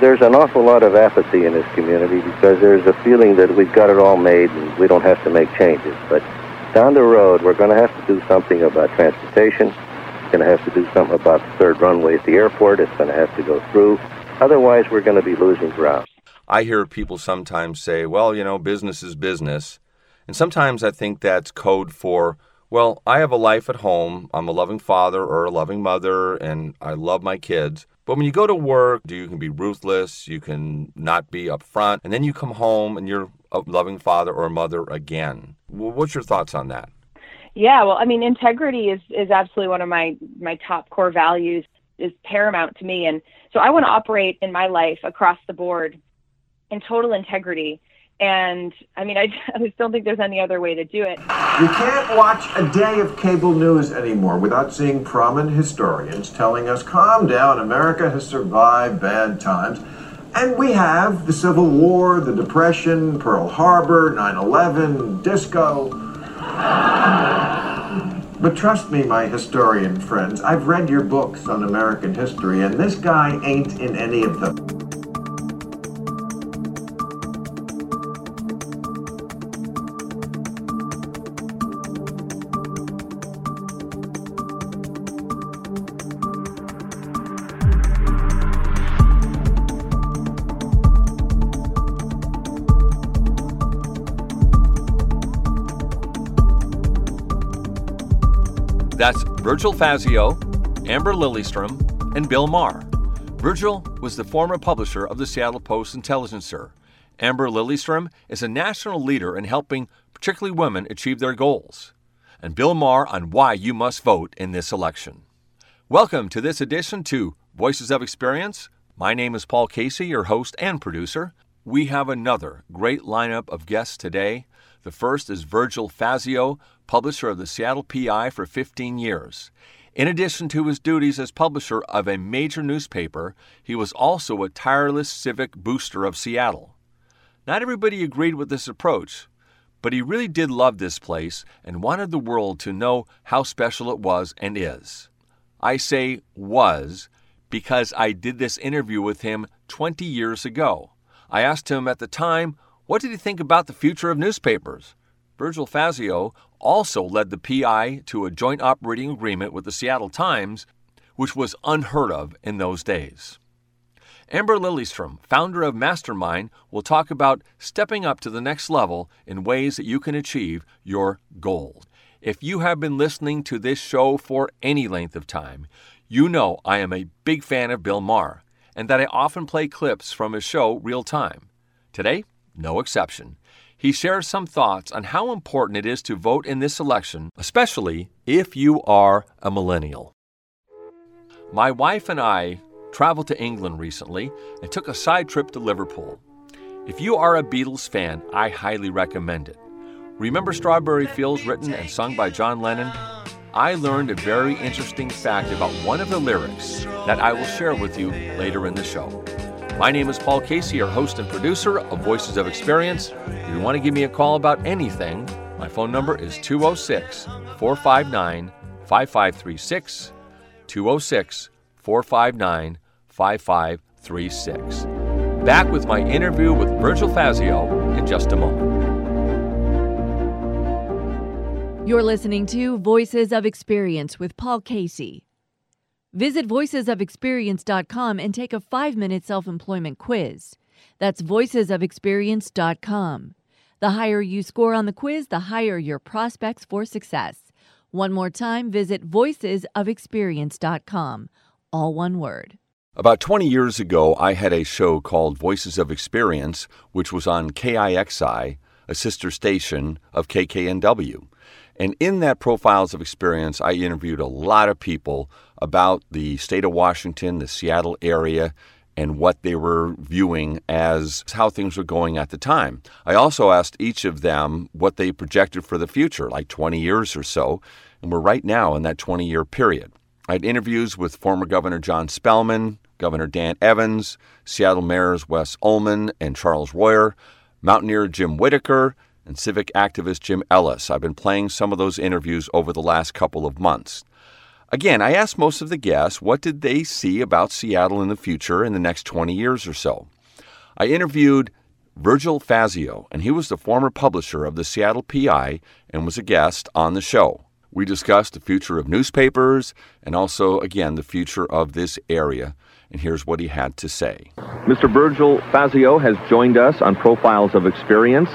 there's an awful lot of apathy in this community because there's a feeling that we've got it all made and we don't have to make changes. But down the road, we're going to have to do something about transportation. We're going to have to do something about the third runway at the airport. It's going to have to go through. Otherwise, we're going to be losing ground. I hear people sometimes say, well, you know, business is business. And sometimes I think that's code for, well, I have a life at home. I'm a loving father or a loving mother, and I love my kids. But when you go to work, you can be ruthless, you can not be upfront, and then you come home and you're a loving father or mother again. What's your thoughts on that? Yeah, well, I mean, integrity is is absolutely one of my my top core values. is paramount to me, and so I want to operate in my life across the board in total integrity. And I mean, I, just don't think there's any other way to do it. You can't watch a day of cable news anymore without seeing prominent historians telling us, calm down, America has survived bad times. And we have the Civil War, the Depression, Pearl Harbor, 9 11, disco. But trust me, my historian friends, I've read your books on American history, and this guy ain't in any of them. Virgil Fassio, Amber Lilyestrom, and Bill Maher. Virgil was the former publisher of the Seattle Post Intelligencer. Amber Lilyestrom is a national leader in helping particularly women achieve their goals. And Bill Maher on why you must vote in this election. Welcome to this edition to Voices of Experience. My name is Paul Casey, your host and producer. We have another great lineup of guests today. The first is Virgil Fassio, publisher of the Seattle PI for 15 years. In addition to his duties as publisher of a major newspaper, he was also a tireless civic booster of Seattle. Not everybody agreed with this approach, but he really did love this place and wanted the world to know how special it was and is. I say was because I did this interview with him 20 years ago. I asked him at the time what did he think about the future of newspapers? Virgil Fassio also led the PI to a joint operating agreement with the Seattle Times, which was unheard of in those days. Amber Lilyestrom, founder of Mastermind, will talk about stepping up to the next level in ways that you can achieve your goals. If you have been listening to this show for any length of time, you know I am a big fan of Bill Maher and that I often play clips from his show real time. Today, no exception. He shares some thoughts on how important it is to vote in this election, especially if you are a millennial. My wife and I traveled to England recently and took a side trip to Liverpool. If you are a Beatles fan, I highly recommend it. Remember Strawberry Fields, written and sung by John Lennon? I learned a very interesting fact about one of the lyrics that I will share with you later in the show. My name is Paul Casey, your host and producer of Voices of Experience. If you want to give me a call about anything, my phone number is 206 459 5536. 206 459 5536. Back with my interview with Virgil Fassio in just a moment. You're listening to Voices of Experience with Paul Casey. Visit voicesofexperience.com and take a five minute self employment quiz. That's voicesofexperience.com. The higher you score on the quiz, the higher your prospects for success. One more time, visit voicesofexperience.com. All one word. About 20 years ago, I had a show called Voices of Experience, which was on KIXI, a sister station of KKNW. And in that Profiles of Experience, I interviewed a lot of people about the state of Washington, the Seattle area, and what they were viewing as how things were going at the time. I also asked each of them what they projected for the future, like 20 years or so, and we're right now in that 20 year period. I had interviews with former Governor John Spellman, Governor Dan Evans, Seattle Mayors Wes Uhlman and Charles Royer, Mountaineer Jim Whitaker, and civic activist Jim Ellis. I've been playing some of those interviews over the last couple of months. Again, I asked most of the guests what did they see about Seattle in the future in the next 20 years or so. I interviewed Virgil Fassio, and he was the former publisher of the Seattle PI and was a guest on the show. We discussed the future of newspapers and also, again, the future of this area. And here's what he had to say. Mr. Virgil Fassio has joined us on Profiles of Experience.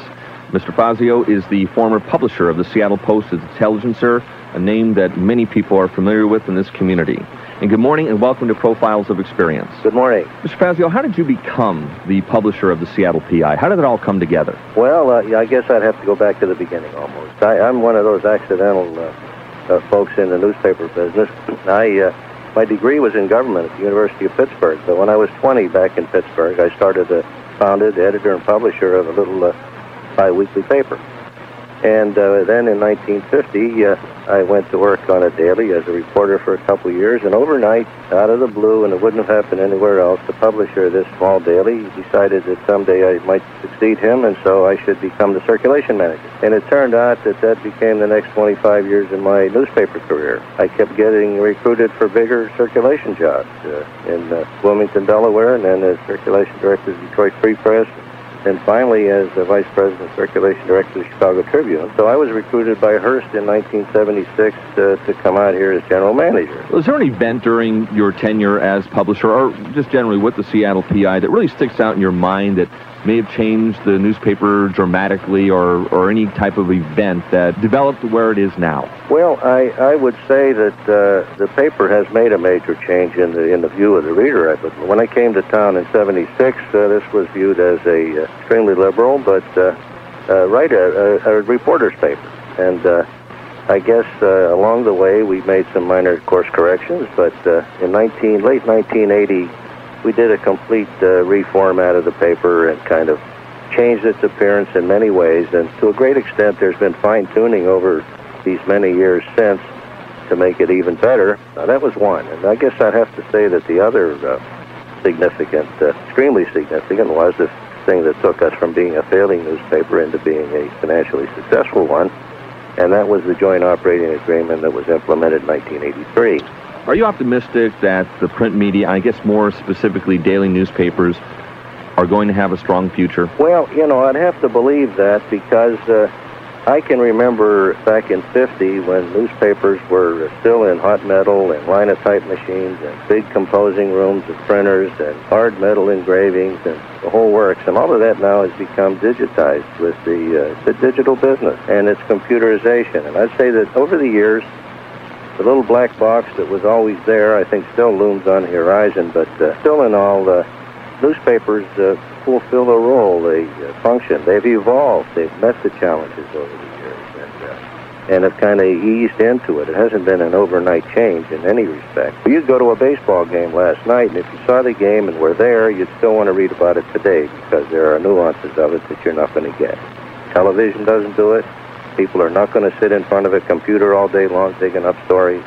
Mr. Fassio is the former publisher of the Seattle Post Intelligencer, a name that many people are familiar with in this community. And good morning and welcome to Profiles of Experience. Good morning. Mr. Fassio, how did you become the publisher of the Seattle PI? How did it all come together? Well, uh, I guess I'd have to go back to the beginning almost. I, am one of those accidental uh, uh, folks in the newspaper business. I uh, my degree was in government at the University of Pittsburgh, but when I was 20 back in Pittsburgh, I started, a, founded, editor, and publisher of a little uh, bi-weekly paper. And uh, then in 1950, uh, I went to work on a daily as a reporter for a couple of years. And overnight, out of the blue, and it wouldn't have happened anywhere else, the publisher of this small daily decided that someday I might succeed him, and so I should become the circulation manager. And it turned out that that became the next 25 years of my newspaper career. I kept getting recruited for bigger circulation jobs uh, in uh, Wilmington, Delaware, and then as circulation director of Detroit Free Press, and finally as the vice president circulation director of the Chicago Tribune. So I was recruited by Hearst in 1976 to, uh, to come out here as general manager. Was there an event during your tenure as publisher, or just generally with the Seattle PI, that really sticks out in your mind that may have changed the newspaper dramatically or, or any type of event that developed where it is now? Well, I, I would say that uh, the paper has made a major change in the in the view of the reader. But when I came to town in '76, uh, this was viewed as a uh, extremely liberal, but uh, uh, right a, a, a, reporter's paper. And uh, I guess along the way we made some minor course corrections. But in 19 late 1980 we did a complete uh, reformat of the paper and kind of changed its appearance in many ways. And to a great extent, there's been fine tuning over these many years since to make it even better. Now, that was one. And I guess I'd have to say that the other uh, significant, uh, extremely significant, was the thing that took us from being a failing newspaper into being a financially successful one. And that was the joint operating agreement that was implemented in 1983. Are you optimistic that the print media, I guess more specifically daily newspapers, are going to have a strong future? Well, you know, I'd have to believe that because uh, I can remember back in 50 when newspapers were still in hot metal and linotype machines and big composing rooms and printers and hard metal engravings and the whole works. And all of that now has become digitized with the, uh, the digital business and its computerization. And I'd say that over the years, the little black box that was always there, I think, still looms on the horizon. But uh, still, in all, the newspapers uh, fulfill a role, they uh, function. They've evolved. They've met the challenges over the years, and uh, and have kind of eased into it. It hasn't been an overnight change in any respect. You'd go to a baseball game last night, and if you saw the game and were there, you'd still want to read about it today because there are nuances of it that you're not going to get. Television doesn't do it. People are not going to sit in front of a computer all day long digging up stories.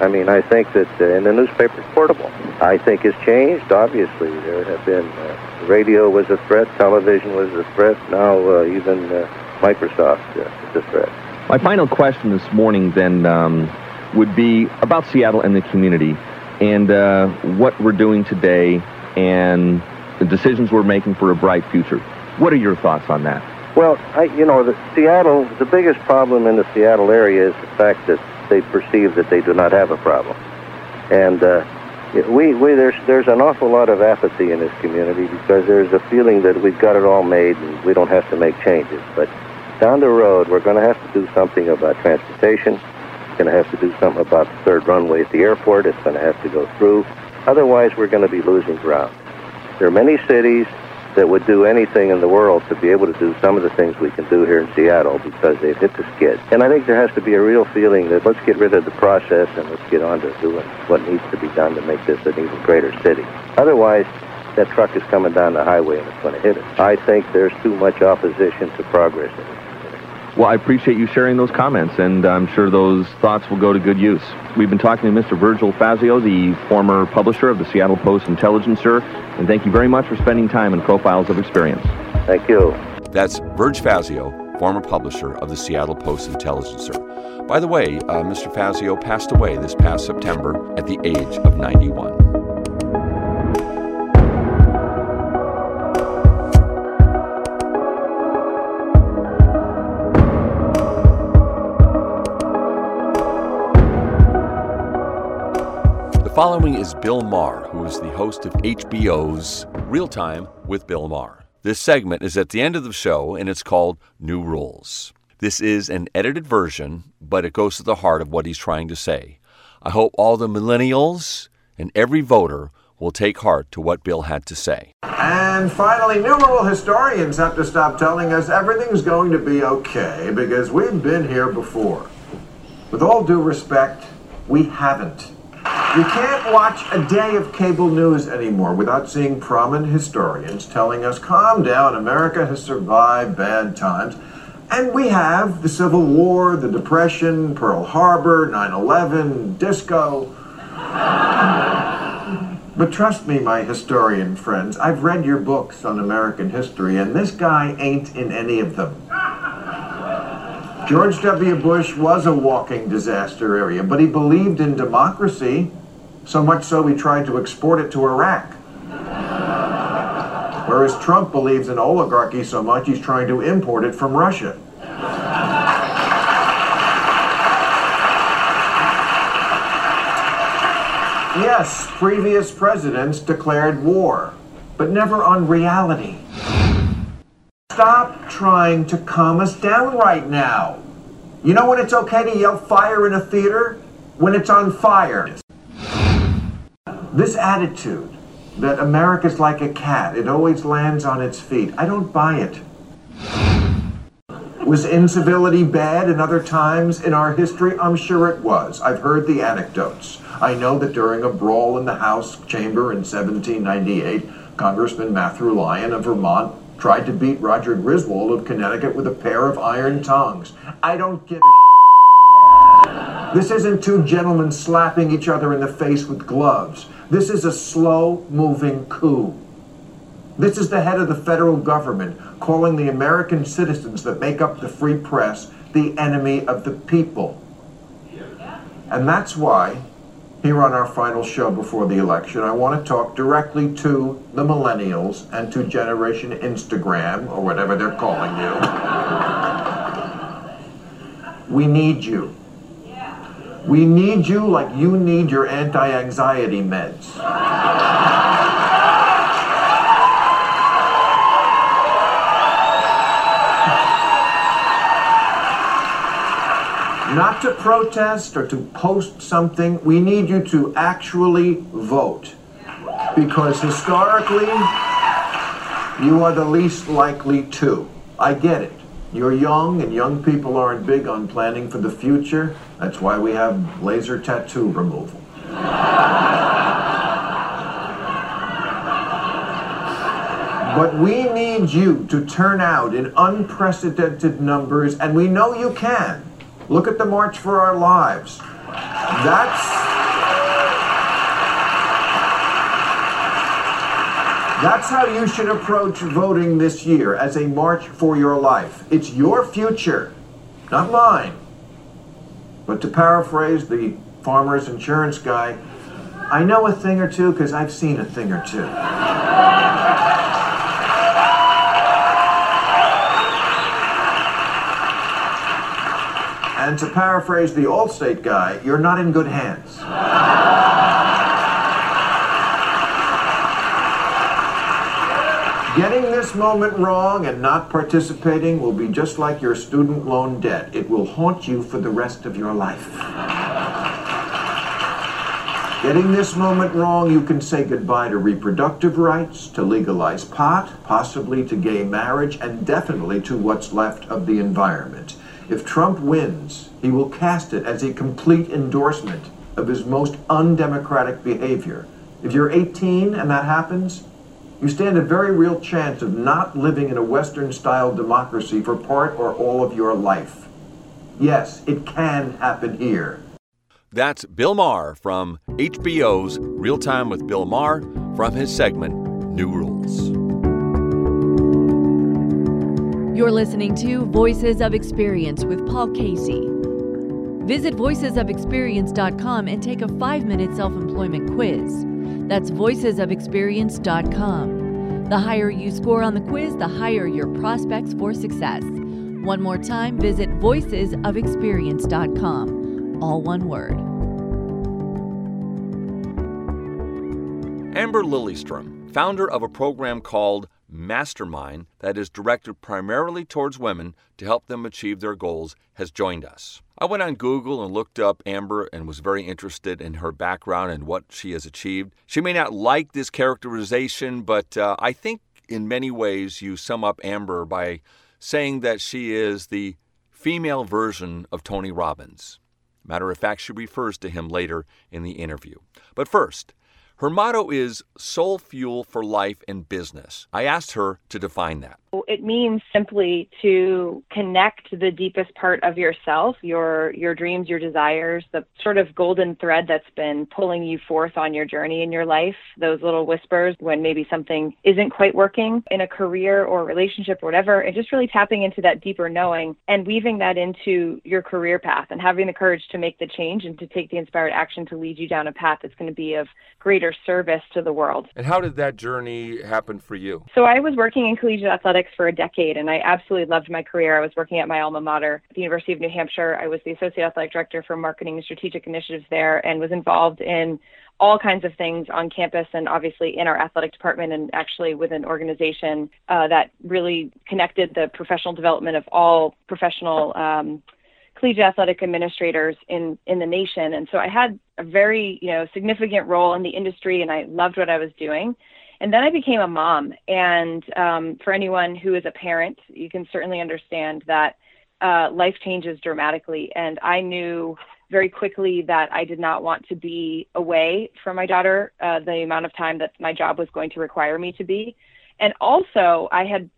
I mean, I think that, uh, and the newspaper's portable. I think it's changed. Obviously, there have been uh, radio was a threat, television was a threat. Now uh, even uh, Microsoft uh, is a threat. My final question this morning then um, would be about Seattle and the community, and uh, what we're doing today, and the decisions we're making for a bright future. What are your thoughts on that? Well, I, you know, the Seattle, the biggest problem in the Seattle area is the fact that they perceive that they do not have a problem, and uh, we, we there's there's an awful lot of apathy in this community because there's a feeling that we've got it all made and we don't have to make changes. But down the road, we're going to have to do something about transportation. We're going to have to do something about the third runway at the airport. It's going to have to go through. Otherwise, we're going to be losing ground. There are many cities that would do anything in the world to be able to do some of the things we can do here in Seattle because they've hit the skid. And I think there has to be a real feeling that let's get rid of the process and let's get on to doing what needs to be done to make this an even greater city. Otherwise, that truck is coming down the highway and it's going to hit it. I think there's too much opposition to progress in it. Well, I appreciate you sharing those comments, and I'm sure those thoughts will go to good use. We've been talking to Mr. Virgil Fassio, the former publisher of the Seattle Post Intelligencer, and thank you very much for spending time in Profiles of Experience. Thank you. That's Virg Fassio, former publisher of the Seattle Post Intelligencer. By the way, uh, Mr. Fassio passed away this past September at the age of 91. Following is Bill Maher, who is the host of HBO's Real Time with Bill Maher. This segment is at the end of the show and it's called New Rules. This is an edited version, but it goes to the heart of what he's trying to say. I hope all the millennials and every voter will take heart to what Bill had to say. And finally, numeral historians have to stop telling us everything's going to be okay because we've been here before. With all due respect, we haven't. You can't watch a day of cable news anymore without seeing prominent historians telling us, calm down, America has survived bad times. And we have the Civil War, the Depression, Pearl Harbor, 9 11, disco. But trust me, my historian friends, I've read your books on American history, and this guy ain't in any of them. George W. Bush was a walking disaster area, but he believed in democracy, so much so he tried to export it to Iraq. Whereas Trump believes in oligarchy so much he's trying to import it from Russia. Yes, previous presidents declared war, but never on reality. Stop trying to calm us down right now. You know when it's okay to yell fire in a theater? When it's on fire. This attitude that America's like a cat, it always lands on its feet, I don't buy it. Was incivility bad in other times in our history? I'm sure it was. I've heard the anecdotes. I know that during a brawl in the House chamber in 1798, Congressman Matthew Lyon of Vermont tried to beat Roger Griswold of Connecticut with a pair of iron tongs. I don't give a This isn't two gentlemen slapping each other in the face with gloves. This is a slow moving coup. This is the head of the federal government calling the American citizens that make up the free press the enemy of the people. And that's why, here on our final show before the election, I want to talk directly to the millennials and to Generation Instagram, or whatever they're calling you. We need you. We need you like you need your anti anxiety meds. Not to protest or to post something. We need you to actually vote. Because historically, you are the least likely to. I get it. You're young, and young people aren't big on planning for the future. That's why we have laser tattoo removal. But we need you to turn out in unprecedented numbers, and we know you can. Look at the March for Our Lives. That's That's how you should approach voting this year as a march for your life. It's your future, not mine. But to paraphrase the farmer's insurance guy, I know a thing or two because I've seen a thing or two. And to paraphrase the Allstate guy, you're not in good hands. Getting this moment wrong and not participating will be just like your student loan debt. It will haunt you for the rest of your life. Getting this moment wrong, you can say goodbye to reproductive rights, to legalize pot, possibly to gay marriage, and definitely to what's left of the environment. If Trump wins, he will cast it as a complete endorsement of his most undemocratic behavior. If you're 18 and that happens, you stand a very real chance of not living in a Western style democracy for part or all of your life. Yes, it can happen here. That's Bill Maher from HBO's Real Time with Bill Maher from his segment New Rules. You're listening to Voices of Experience with Paul Casey. Visit voicesofexperience.com and take a five minute self employment quiz. That's voicesofexperience.com. The higher you score on the quiz, the higher your prospects for success. One more time, visit voicesofexperience.com. All one word. Amber Lilyestrom, founder of a program called Mastermind that is directed primarily towards women to help them achieve their goals, has joined us. I went on Google and looked up Amber and was very interested in her background and what she has achieved. She may not like this characterization, but uh, I think in many ways you sum up Amber by saying that she is the female version of Tony Robbins. Matter of fact, she refers to him later in the interview. But first, her motto is Soul Fuel for Life and Business. I asked her to define that. It means simply to connect the deepest part of yourself, your your dreams, your desires, the sort of golden thread that's been pulling you forth on your journey in your life, those little whispers when maybe something isn't quite working in a career or relationship or whatever, and just really tapping into that deeper knowing and weaving that into your career path and having the courage to make the change and to take the inspired action to lead you down a path that's going to be of greater service to the world. And how did that journey happen for you? So I was working in collegiate athletics athletics for a decade, and I absolutely loved my career. I was working at my alma mater, the University of New Hampshire. I was the associate athletic director for marketing and strategic initiatives there, and was involved in all kinds of things on campus and obviously in our athletic department and actually with an organization uh, that really connected the professional development of all professional um, collegiate athletic administrators in in the nation and so i had a very you know significant role in the industry and i loved what i was doing and then I became a mom. And um, for anyone who is a parent, you can certainly understand that uh, life changes dramatically. And I knew very quickly that I did not want to be away from my daughter uh, the amount of time that my job was going to require me to be. And also, I had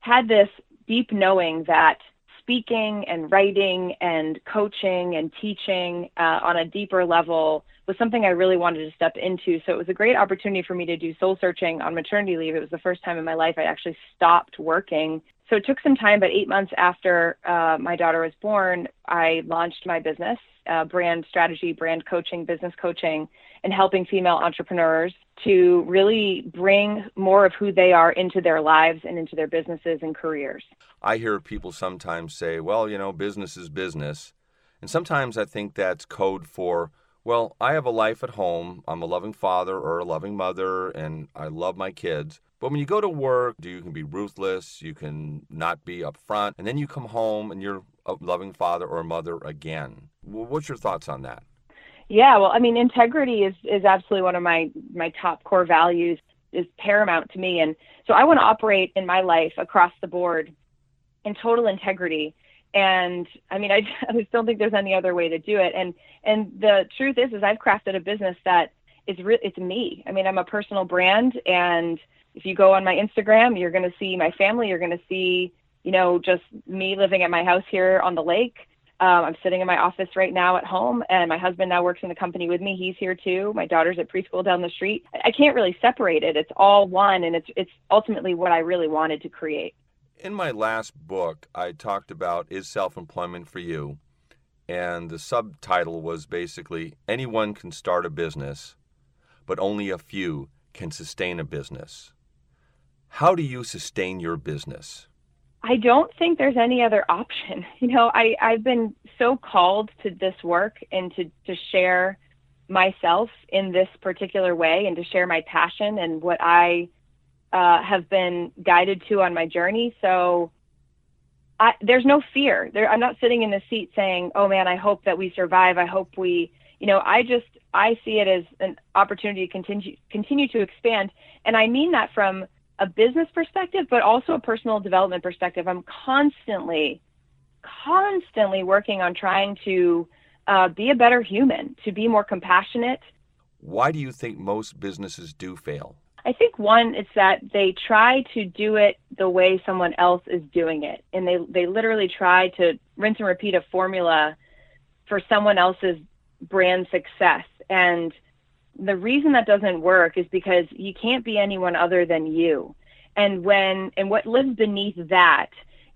had this deep knowing that speaking and writing and coaching and teaching uh, on a deeper level was something I really wanted to step into. So it was a great opportunity for me to do soul searching on maternity leave. It was the first time in my life I actually stopped working. So it took some time, but eight months after uh, my daughter was born, I launched my business, uh, brand strategy, brand coaching, business coaching, and helping female entrepreneurs to really bring more of who they are into their lives and into their businesses and careers. I hear people sometimes say, well, you know, business is business. And sometimes I think that's code for well, I have a life at home. I'm a loving father or a loving mother, and I love my kids. But when you go to work, you can be ruthless, you can not be upfront, and then you come home and you're a loving father or a mother again. What's your thoughts on that? Yeah, well, I mean, integrity is is absolutely one of my my top core values. is paramount to me, and so I want to operate in my life across the board in total integrity and I mean, I, I just don't think there's any other way to do it. And and the truth is, is I've crafted a business that is re- it's me. I mean, I'm a personal brand, and if you go on my Instagram, you're going to see my family. You're going to see, you know, just me living at my house here on the lake. Um, I'm sitting in my office right now at home, and my husband now works in the company with me. He's here too. My daughter's at preschool down the street. I can't really separate it. It's all one, and it's it's ultimately what I really wanted to create. In my last book, I talked about Is Self Employment for You? And the subtitle was basically Anyone can start a business, but only a few can sustain a business. How do you sustain your business? I don't think there's any other option. You know, I, I've been so called to this work and to, to share myself in this particular way and to share my passion and what I uh, have been guided to on my journey. So I, there's no fear. There, I'm not sitting in the seat saying, "Oh man, I hope that we survive. I hope we." You know, I just I see it as an opportunity to continue continue to expand, and I mean that from a business perspective, but also a personal development perspective. I'm constantly, constantly working on trying to uh, be a better human, to be more compassionate. Why do you think most businesses do fail? I think one is that they try to do it the way someone else is doing it, and they they literally try to rinse and repeat a formula for someone else's brand success. And the reason that doesn't work is because you can't be anyone other than you. And when and what lives beneath that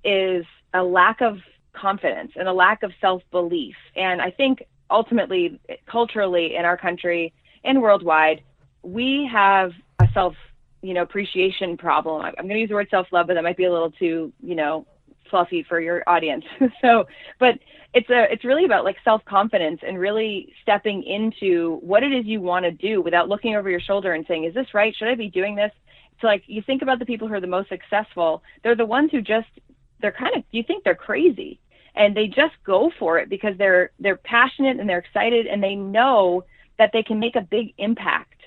is a lack of confidence and a lack of self belief. And I think ultimately, culturally in our country and worldwide, we have a self you know appreciation problem. I'm going to use the word self love, but that might be a little too you know fluffy for your audience. so, but it's a it's really about like self confidence and really stepping into what it is you want to do without looking over your shoulder and saying, "Is this right? Should I be doing this?" It's like you think about the people who are the most successful. They're the ones who just they're kind of you think they're crazy and they just go for it because they're they're passionate and they're excited and they know that they can make a big impact.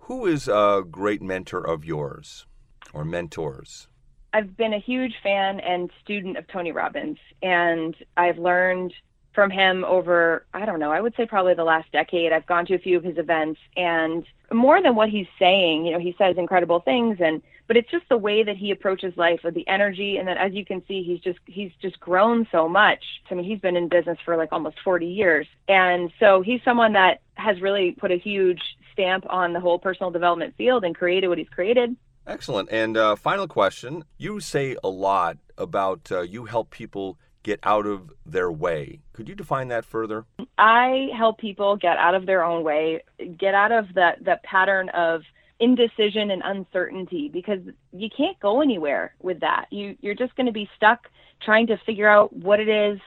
Who is a great mentor of yours or mentors? I've been a huge fan and student of Tony Robbins, and I've learned from him over, I don't know, I would say probably the last decade. I've gone to a few of his events, and more than what he's saying, you know, he says incredible things, and but it's just the way that he approaches life with the energy, and then as you can see, he's just he's just grown so much. I mean, he's been in business for like almost 40 years, and so he's someone that has really put a huge stamp on the whole personal development field and created what he's created. Excellent. And uh, final question. You say a lot about uh, you help people get out of their way. Could you define that further? I help people get out of their own way, get out of that, that pattern of indecision and uncertainty because you can't go anywhere with that. You, you're just going to be stuck trying to figure out what it is,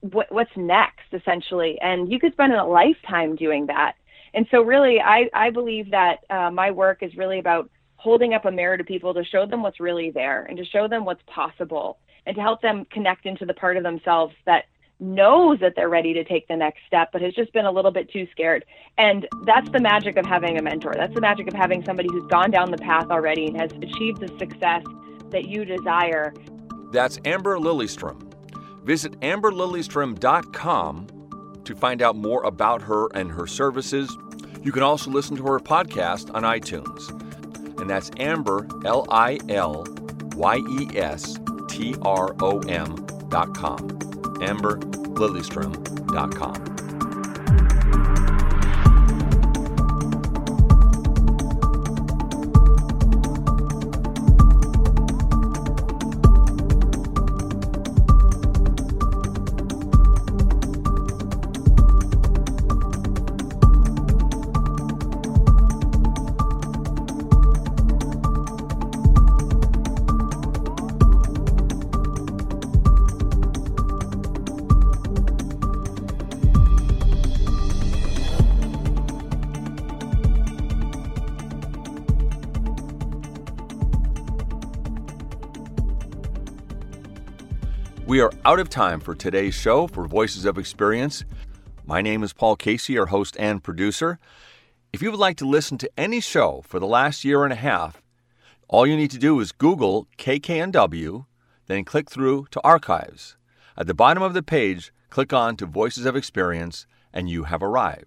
what, what's next, essentially. And you could spend a lifetime doing that. And so, really, I, I believe that uh, my work is really about holding up a mirror to people to show them what's really there and to show them what's possible and to help them connect into the part of themselves that knows that they're ready to take the next step but has just been a little bit too scared. And that's the magic of having a mentor. That's the magic of having somebody who's gone down the path already and has achieved the success that you desire. That's amber Lilyestrom visit amberlilyestrom.com to find out more about her and her services. You can also listen to her podcast on itunes and that's Amber, L I L Y E S T R O M dot com. Amber dot We are out of time for today's show for Voices of Experience. My name is Paul Casey, your host and producer. If you would like to listen to any show for the last year and a half, all you need to do is Google KKNW, then click through to Archives. At the bottom of the page, click on to Voices of Experience, and you have arrived.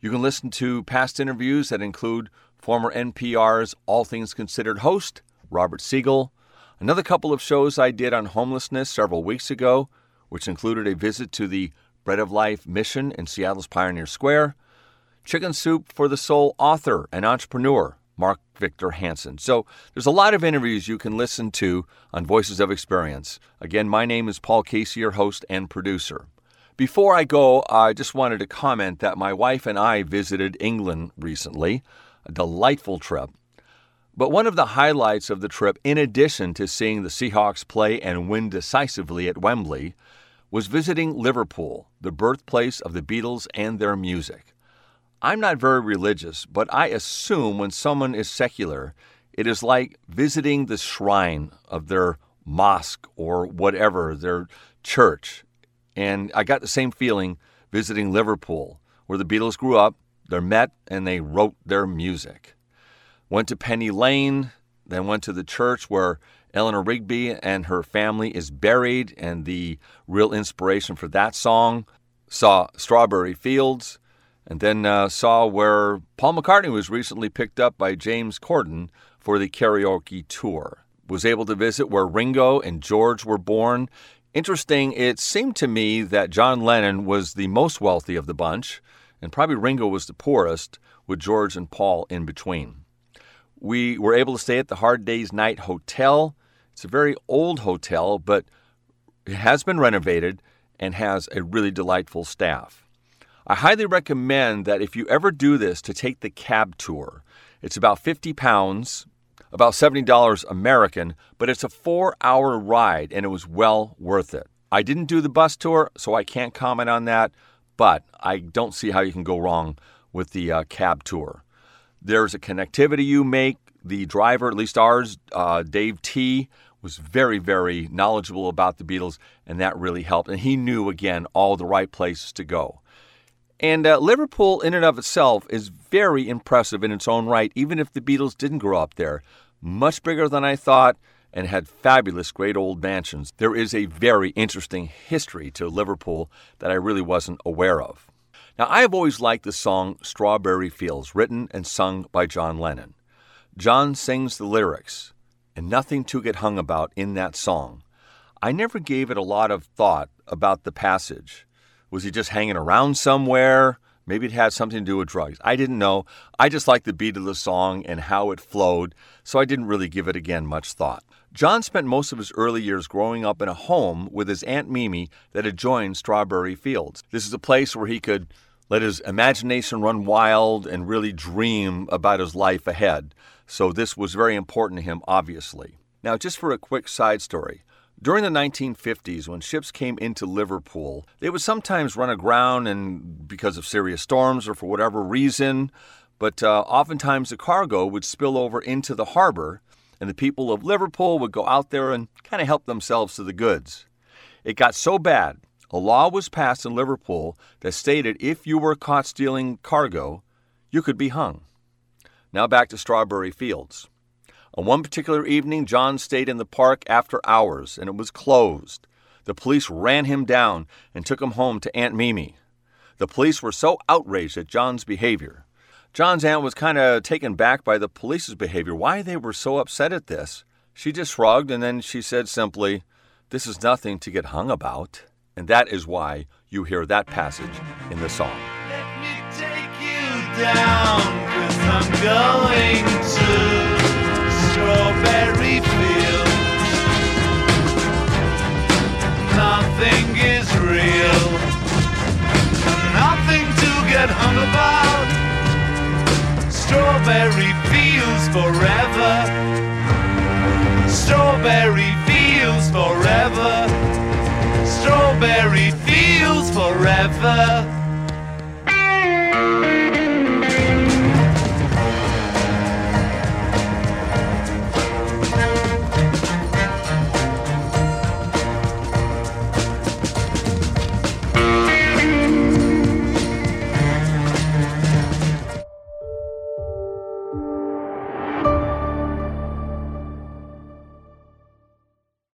You can listen to past interviews that include former NPR's All Things Considered host, Robert Siegel, Another couple of shows I did on homelessness several weeks ago, which included a visit to the Bread of Life mission in Seattle's Pioneer Square, Chicken Soup for the Soul author and entrepreneur, Mark Victor Hansen. So there's a lot of interviews you can listen to on Voices of Experience. Again, my name is Paul Casey, your host and producer. Before I go, I just wanted to comment that my wife and I visited England recently, a delightful trip. But one of the highlights of the trip, in addition to seeing the Seahawks play and win decisively at Wembley, was visiting Liverpool, the birthplace of the Beatles and their music. I'm not very religious, but I assume when someone is secular, it is like visiting the shrine of their mosque or whatever, their church. And I got the same feeling visiting Liverpool, where the Beatles grew up, they're met, and they wrote their music went to Penny Lane, then went to the church where Eleanor Rigby and her family is buried, and the real inspiration for that song. Saw Strawberry Fields, and then uh, saw where Paul McCartney was recently picked up by James Corden for the karaoke tour. Was able to visit where Ringo and George were born. Interesting, it seemed to me that John Lennon was the most wealthy of the bunch, and probably Ringo was the poorest, with George and Paul in between. We were able to stay at the Hard Day's Night Hotel. It's a very old hotel, but It has been renovated and has a really delightful staff. I highly recommend that if you ever do this, to take the cab tour. It's about 50 pounds, about $70 American, but it's a four hour ride and it was well worth it. I didn't do the bus tour, so I can't comment on that, but I don't see how you can go wrong with the uh, cab tour. There's a connectivity you make. The driver, at least ours, uh, Dave T., was very, very knowledgeable about the Beatles, and that really helped. And he knew, again, all the right places to go. And uh, Liverpool, in and of itself, is very impressive in its own right, even if the Beatles didn't grow up there. Much bigger than I thought and had fabulous, great old mansions. There is a very interesting history to Liverpool that I really wasn't aware of. Now, I have always liked the song Strawberry Fields, written and sung by John Lennon. John sings the lyrics, and nothing to get hung about in that song. I never gave it a lot of thought about the passage. Was he just hanging around somewhere? Maybe it had something to do with drugs. I didn't know. I just liked the beat of the song and how it flowed, so I didn't really give it again much thought. John spent most of his early years growing up in a home with his Aunt Mimi that adjoined Strawberry Fields. This is a place where he could let his imagination run wild and really dream about his life ahead. So this was very important to him, obviously. Now, just for a quick side story during the 1950s, when ships came into Liverpool, they would sometimes run aground and because of serious storms or for whatever reason, but uh, oftentimes the cargo would spill over into the harbor, and the people of Liverpool would go out there and kind of help themselves to the goods. It got so bad, a law was passed in Liverpool that stated if you were caught stealing cargo, you could be hung. Now back to Strawberry Fields. On one particular evening, John stayed in the park after hours, and it was closed. The police ran him down and took him home to Aunt Mimi. The police were so outraged at John's behavior. John's aunt was kind of taken back by the police's behavior, why they were so upset at this. She just shrugged and then she said simply, This is nothing to get hung about. And that is why you hear that passage in the song. Nothing is real. Nothing to get hung about. Strawberry fields forever. Strawberry fields forever. forever.